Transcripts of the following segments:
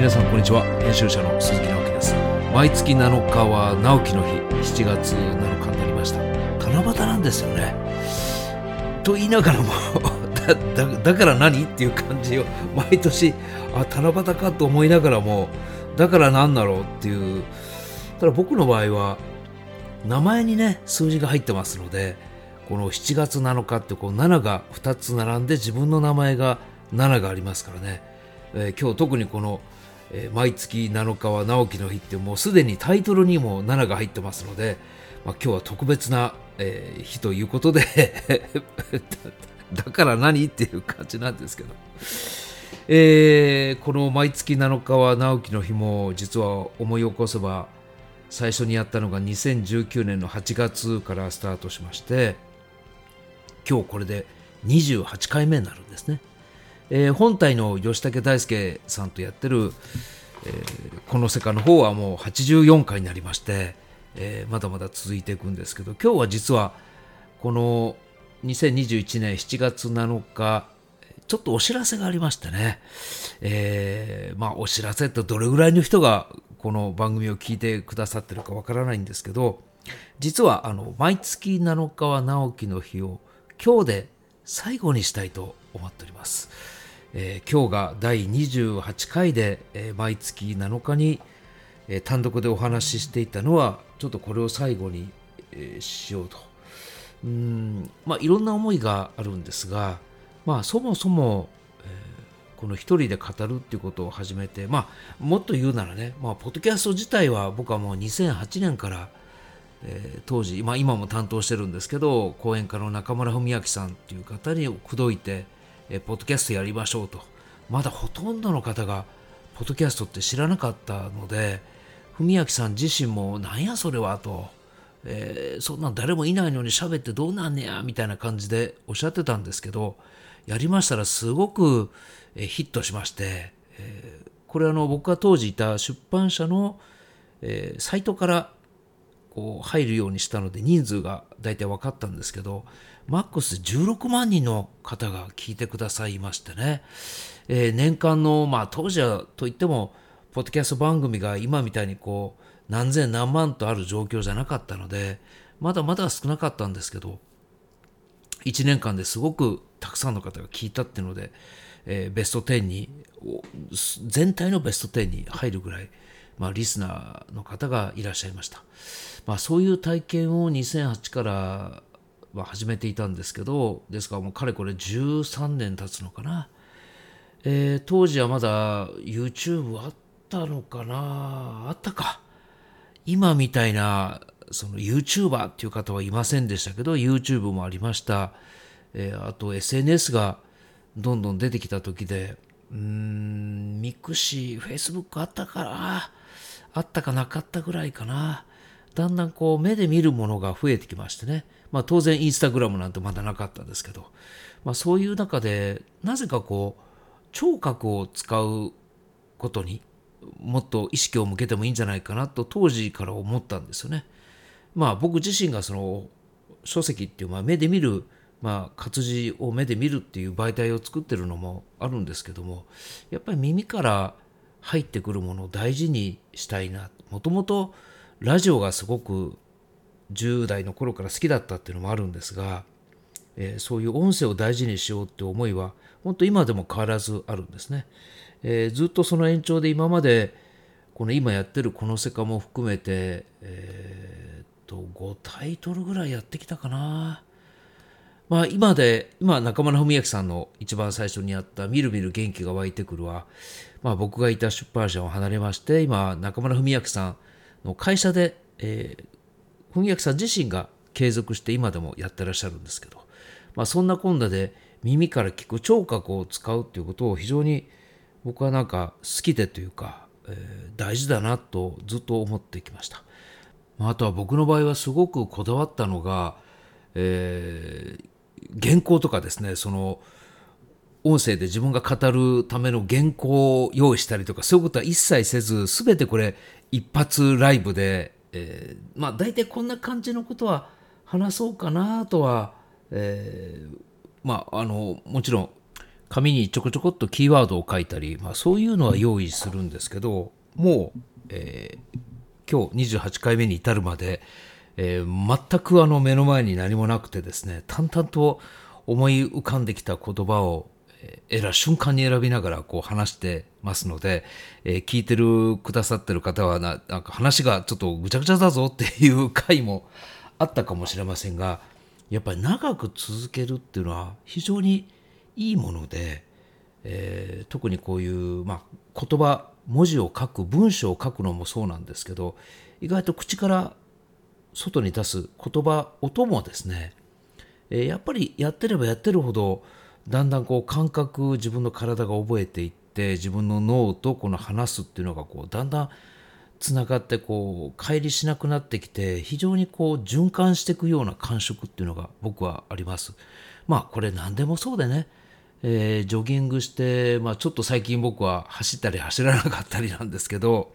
皆さんこんにちは。編集者の鈴木直樹です。毎月7日は直樹の日。7月7日になりました。七夕なんですよね。と言いながらも だだから何っていう感じを毎年あ七夕かと思いながらもだから何だろうっていう。ただ僕の場合は名前にね数字が入ってますのでこの7月7日ってこう7が2つ並んで自分の名前が7がありますからね、えー、今日特にこの、えー、毎月7日は直樹の日ってもうすでにタイトルにも7が入ってますので、まあ、今日は特別な、えー、日ということで だから何っていう感じなんですけど、えー、この毎月7日は直樹の日も実は思い起こせば最初にやったのが2019年の8月からスタートしまして今日これで28回目になるんですね。えー、本体の吉武大輔さんとやってる、えー、この世界の方はもう84回になりまして、えー、まだまだ続いていくんですけど今日は実はこの2021年7月7日ちょっとお知らせがありましてね、えー、まあお知らせってどれぐらいの人がこの番組を聞いてくださってるかわからないんですけど実はあの毎月7日は直樹の日を今日で最後にしたいと思っております。えー、今日が第28回で、えー、毎月7日に、えー、単独でお話ししていたのはちょっとこれを最後に、えしようと。うんまあいろんな思いがあるんですがまあそもそも、えこの一人で語るっていうことを始めてまあもっと言うならね、まあ、ポッドキャスト自体は僕はもう2008年からえー、当時、まあ、今も担当してるんですけど講演家の中村文明さんっていう方に口説いて、えー、ポッドキャストやりましょうと。まだほとんどの方がポッドキャストって知らなかったので文明さん自身もなんやそれはと、えー、そんなん誰もいないのに喋ってどうなんねやみたいな感じでおっしゃってたんですけどやりましたらすごく、え、ヒットしまして、えー、これあの僕が当時いた出版社の、えー、サイトからこう入るようにしたので人数が大体分かったんですけどマックス16万人の方が聞いてくださいましてね、えー、年間の、まあ、当時はといってもポッドキャスト番組が今みたいにこう何千何万とある状況じゃなかったのでまだまだ少なかったんですけど1年間ですごくたくさんの方が聞いたっていうので、えー、ベスト10に全体のベスト10に入るぐらいまあ、リスナーの方がいらっしゃいました。まあ、そういう体験を2008からは始めていたんですけど、ですからもうかれこれ13年経つのかな。えー、当時はまだ YouTube あったのかなあったか。今みたいなその YouTuber っていう方はいませんでしたけど、YouTube もありました。えー、あと SNS がどんどん出てきた時で、うーん、 mixi、Facebook あったから、あったかなかったぐらいかな。だんだんこう目で見るものが増えてきましてね。まあ当然インスタグラムなんてまだなかったんですけど、まあそういう中で、なぜかこう、聴覚を使うことにもっと意識を向けてもいいんじゃないかなと当時から思ったんですよね。まあ僕自身がその書籍っていうまあ目で見るまあ活字を目で見るっていう媒体を作ってるのもあるんですけどもやっぱり耳から入ってくるものを大事にしたいなもともとラジオがすごく10代の頃から好きだったっていうのもあるんですが、えー、そういう音声を大事にしようって思いは本当今でも変わらずあるんですね、えー、ずっとその延長で今までこの今やってるこの世界も含めてえー、っと5タイトルぐらいやってきたかな。まあ今で、今中村文明さんの一番最初にやったみるみる元気が湧いてくるは、まあ僕がいた出版社を離れまして、今中村文明さんの会社で、えー、文明さん自身が継続して今でもやってらっしゃるんですけど、まあそんな今度で耳から聞く聴覚を使うっていうことを非常に僕はなんか好きでというか、えー、大事だなとずっと思ってきました。まあ、あとは僕の場合はすごくこだわったのが、えー、原稿とかですねその音声で自分が語るための原稿を用意したりとかそういうことは一切せず全てこれ一発ライブで、えー、まあ大体こんな感じのことは話そうかなとは、えー、まああのもちろん紙にちょこちょこっとキーワードを書いたり、まあ、そういうのは用意するんですけどもう、えー、今日28回目に至るまで、えー、全くあの目の前に何もなくてですね淡々と思い浮かんできた言葉をえら瞬間に選びながらこう話してますので、えー、聞いてるくださってる方はななんか話がちょっとぐちゃぐちゃだぞっていう回もあったかもしれませんがやっぱり長く続けるっていうのは非常にいいもので、えー、特にこういう、まあ、言葉文字を書く文章を書くのもそうなんですけど意外と口から外に出す言葉音もですね、えー、やっぱりやってればやってるほどだんだんこう感覚自分の体が覚えていって自分の脳とこの話すっていうのがこうだんだんつながってこう乖離しなくなってきて非常にこう循環していくような感触っていうのが僕はあります。まあこれ何でもそうでね、えー、ジョギングして、まあ、ちょっと最近僕は走ったり走らなかったりなんですけど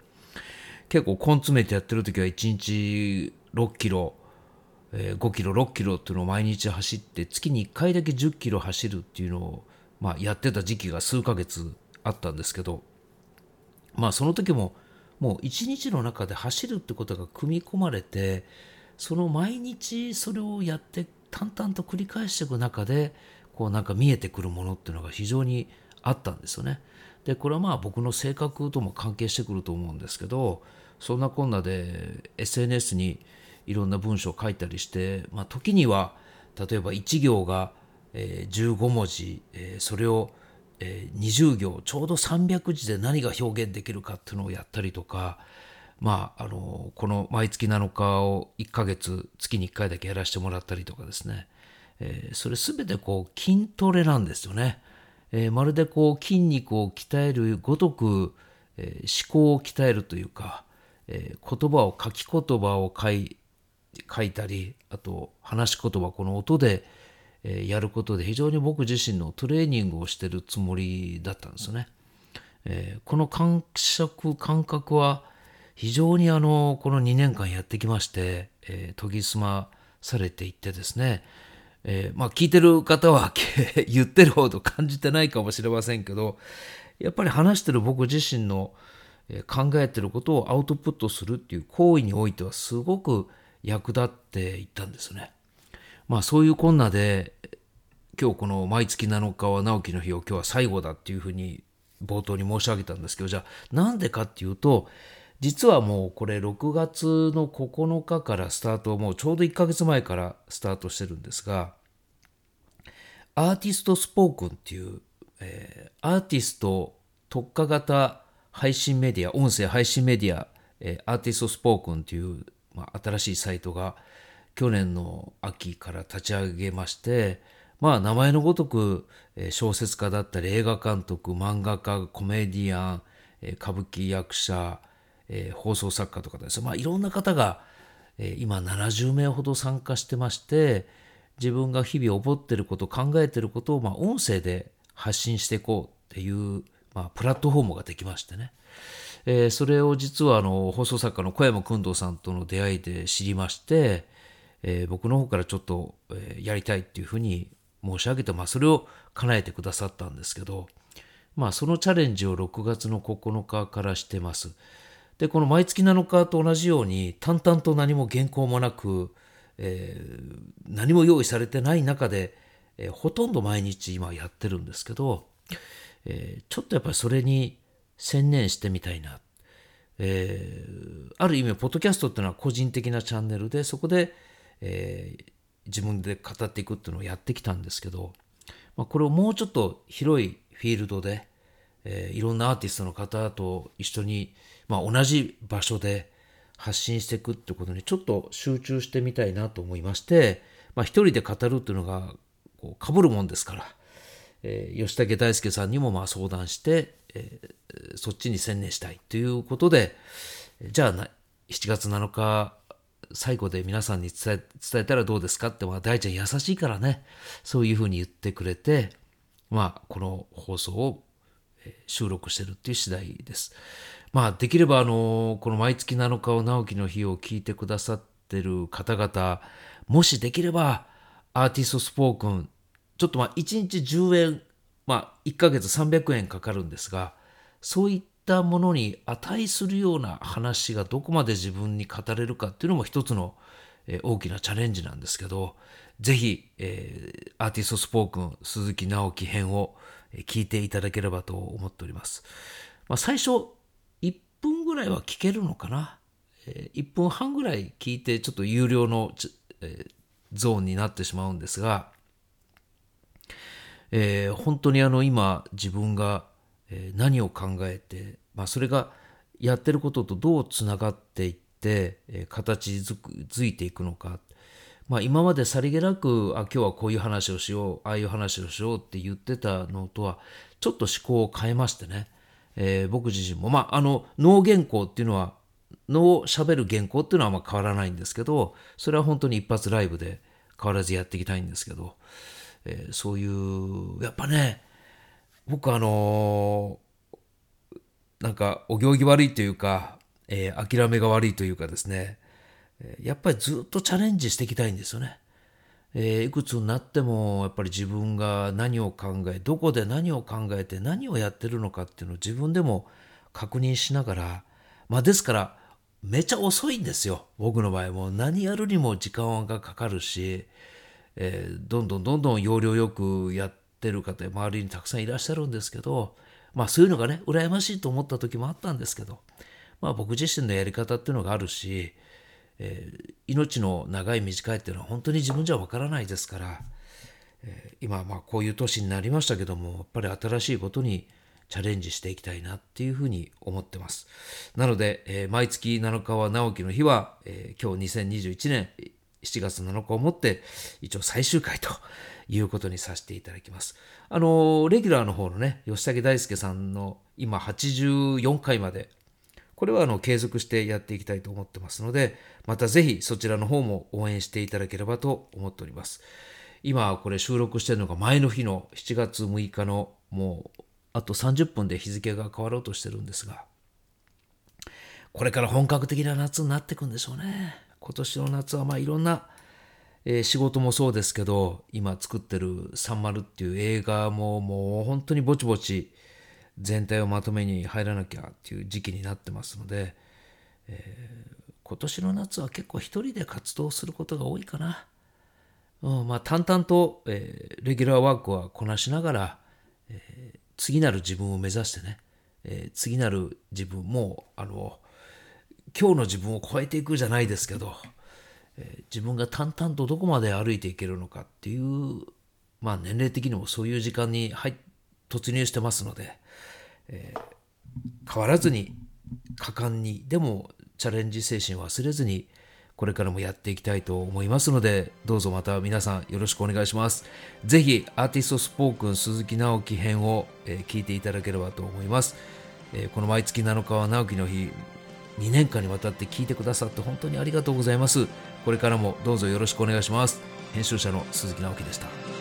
結構根詰めてやってる時は1日6キロえ5キロ6キロっていうのを毎日走って月に1回だけ10キロ走るっていうのを、まあ、やってた時期が数ヶ月あったんですけどまあその時ももう一日の中で走るってことが組み込まれてその毎日それをやって淡々と繰り返していく中でこうなんか見えてくるものっていうのが非常にあったんですよね。でこれはまあ僕の性格とも関係してくると思うんですけどそんなこんなで SNS にいろんな文章を書いたりして、まあ、時には例えば1行が、えー、15文字、えー、それを、えー、20行ちょうど300字で何が表現できるかっていうのをやったりとか、まあ、あのこの毎月7日を1ヶ月月に1回だけやらせてもらったりとかですね、えー、それ全てこう筋トレなんですよね。えー、まるでこう筋肉を鍛えるごとく、えー、思考を鍛えるというか、えー、言葉を書き言葉を書い書いたりあと話し言葉この音で、え、やることで非常に僕自身のトレーニングをしてるつもりだったんですよね。え、この感触感覚は非常にあのこの2年間やってきまして、え、研ぎ澄まされていってですね、えー、まあ聞いてる方は 言ってるほど感じてないかもしれませんけどやっぱり話してる僕自身の考えてることをアウトプットするっていう行為においてはすごく役立っていったんですね。まあそういうこんなで今日この毎月7日は直樹の日を今日は最後だっていうふうに冒頭に申し上げたんですけどじゃあなんでかっていうと実はもうこれ6月の9日からスタートもうちょうど1ヶ月前からスタートしてるんですがアーティストスポークンっていう、えー、アーティスト特化型配信メディア音声配信メディア、えー、アーティストスポークンっていうまあ、新しいサイトが去年の秋から立ち上げまして、まあ、名前のごとく小説家だったり映画監督漫画家コメディアン歌舞伎役者放送作家とかですね、まあ、いろんな方が今70名ほど参加してまして自分が日々覚ってること考えてることをまあ音声で発信していこうっていう、まあ、プラットフォームができましてね。えー、それを実はあの放送作家の小山君堂さんとの出会いで知りまして、えー、僕の方からちょっと、えー、やりたいっていうふうに申し上げて、まあ、それを叶えてくださったんですけど、まあ、そのチャレンジを6月の9日からしてます。で、この毎月7日と同じように、淡々と何も原稿もなく、えー、何も用意されてない中で、えー、ほとんど毎日今やってるんですけど、えー、ちょっとやっぱりそれに専念してみたいな。えー、ある意味、ポッドキャストっていうのは個人的なチャンネルで、そこで、えー、自分で語っていくっていうのをやってきたんですけど、まあ、これをもうちょっと広いフィールドで、えー、いろんなアーティストの方と一緒に、まあ、同じ場所で発信していくってことにちょっと集中してみたいなと思いまして、まあ、一人で語るっていうのがこう被るもんですから、えー、吉武大輔さんにもまあ相談して、え、そっちに専念したいということで、じゃあ7月7日最後で皆さんに伝え伝えたらどうですかって、まあ、大ちゃん優しいからね、そういうふうに言ってくれて、まあ、この放送を収録してるっていう次第です。まあ、できれば、あの、この毎月7日を直樹の日を聞いてくださってる方々、もしできれば、アーティストスポークン、ちょっとまあ、1日10円まあ、1ヶ月300円かかるんですが、そういったものに値するような話がどこまで自分に語れるかっていうのも一つの、大きなチャレンジなんですけど、ぜひ、えー、アーティストスポークン鈴木直樹編を聞いていただければと思っております。まあ、最初、1分ぐらいは聞けるのかな？えー、1分半ぐらい聞いて、ちょっと有料の、ゾーンになってしまうんですが、えー、本当にあの今自分が何を考えて、まあ、それがやってることとどうつながっていって、形づいていくのか、まあ、今までさりげなくあ今日はこういう話をしようああいう話をしようって言ってたのとはちょっと思考を変えましてね、えー、僕自身も。まああの脳原稿っていうのは脳しゃべる原稿っていうのはあんま変わらないんですけどそれは本当に一発ライブで変わらずやっていきたいんですけど、えー、そういうやっぱね僕あのー、なんかお行儀悪いというか、えー、諦めが悪いというかですねやっぱりずっとチャレンジしていきたいんですよね。えー、いくつになってもやっぱり自分が何を考えどこで何を考えて何をやってるのかっていうのを自分でも確認しながらまあですからめちゃ遅いんですよ僕の場合も何やるにも時間がかかるし、えー、どんどんどんどん要領よくやってる方周りにたくさんいらっしゃるんですけどまあそういうのがね羨ましいと思った時もあったんですけどまあ僕自身のやり方っていうのがあるしえー、命の長い短いっていうのは本当に自分じゃわからないですから、えー、今まあこういう年になりましたけどもやっぱり新しいことにチャレンジしていきたいなっていうふうに思ってます。なので、えー、毎月7日は直樹の日は、えー、今日2021年7月7日をもって一応最終回ということにさせていただきます。あの、レギュラーの方のね、吉武大輔さんの今84回までこれはあの継続してやっていきたいと思ってますので、またぜひそちらの方も応援していただければと思っております。今これ収録してるのが前の日の7月6日のもうあと30分で日付が変わろうとしてるんですが、これから本格的な夏になっていくんでしょうね。今年の夏はまあいろんな、えー、仕事もそうですけど、今作ってる「サンマル」っていう映画ももう本当にぼちぼち全体をまとめに入らなきゃっていう時期になってますので、えー、今年の夏は結構一人で活動することが多いかな。うん、まあ淡々と、えー、レギュラーワークはこなしながら、えー、次なる自分を目指してね、えー、次なる自分もあの今日の自分を超えていくじゃないですけど、えー、自分が淡々とどこまで歩いていけるのかっていうまあ年齢的にもそういう時間に入突入してますので、えー、変わらずに果敢にでもチャレンジ精神を忘れずにこれからもやっていきたいと思いますのでどうぞまた皆さんよろしくお願いします。ぜひアーティストスポークン鈴木直樹編を、えー、聞いていただければと思います、えー、この毎月7日は直樹の日2年間にわたって聞いてくださって本当にありがとうございます。これからもどうぞよろしくお願いします。編集者の鈴木直樹でした。